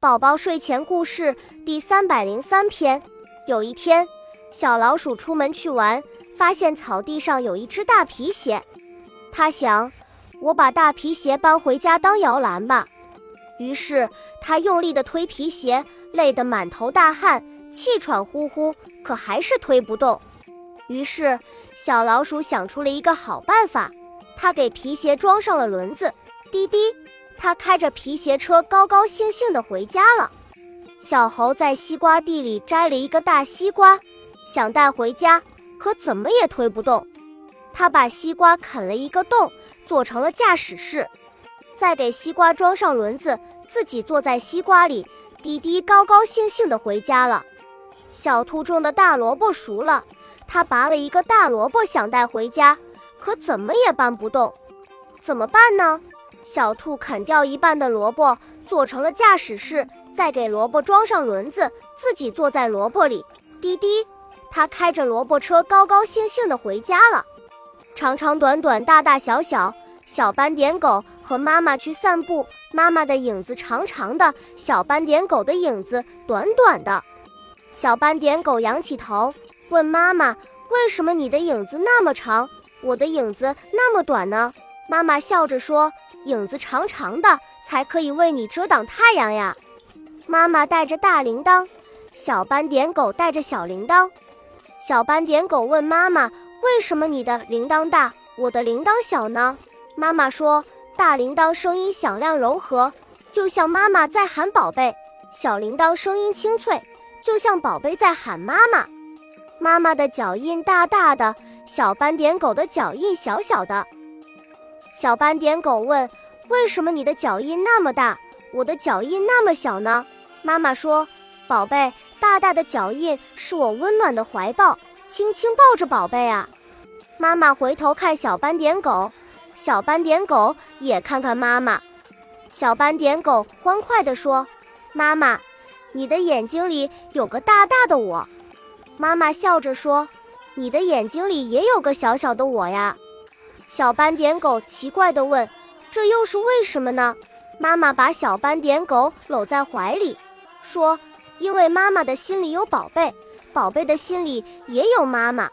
宝宝睡前故事第三百零三篇。有一天，小老鼠出门去玩，发现草地上有一只大皮鞋。它想，我把大皮鞋搬回家当摇篮吧。于是，它用力地推皮鞋，累得满头大汗，气喘呼呼，可还是推不动。于是，小老鼠想出了一个好办法，它给皮鞋装上了轮子，滴滴。他开着皮鞋车，高高兴兴地回家了。小猴在西瓜地里摘了一个大西瓜，想带回家，可怎么也推不动。他把西瓜啃了一个洞，做成了驾驶室，再给西瓜装上轮子，自己坐在西瓜里，滴滴高高兴兴地回家了。小兔种的大萝卜熟了，他拔了一个大萝卜，想带回家，可怎么也搬不动。怎么办呢？小兔啃掉一半的萝卜，做成了驾驶室，再给萝卜装上轮子，自己坐在萝卜里。滴滴，它开着萝卜车，高高兴兴地回家了。长长短短，大大小小，小斑点狗和妈妈去散步，妈妈的影子长长的，小斑点狗的影子短短的。小斑点狗仰起头，问妈妈：“为什么你的影子那么长，我的影子那么短呢？”妈妈笑着说。影子长长的，才可以为你遮挡太阳呀。妈妈带着大铃铛，小斑点狗带着小铃铛。小斑点狗问妈妈：“为什么你的铃铛大，我的铃铛小呢？”妈妈说：“大铃铛声音响亮柔和，就像妈妈在喊宝贝；小铃铛声音清脆，就像宝贝在喊妈妈。”妈妈的脚印大大的，小斑点狗的脚印小小的。小斑点狗问：“为什么你的脚印那么大，我的脚印那么小呢？”妈妈说：“宝贝，大大的脚印是我温暖的怀抱，轻轻抱着宝贝啊。”妈妈回头看小斑点狗，小斑点狗也看看妈妈。小斑点狗欢快地说：“妈妈，你的眼睛里有个大大的我。”妈妈笑着说：“你的眼睛里也有个小小的我呀。”小斑点狗奇怪地问：“这又是为什么呢？”妈妈把小斑点狗搂在怀里，说：“因为妈妈的心里有宝贝，宝贝的心里也有妈妈。”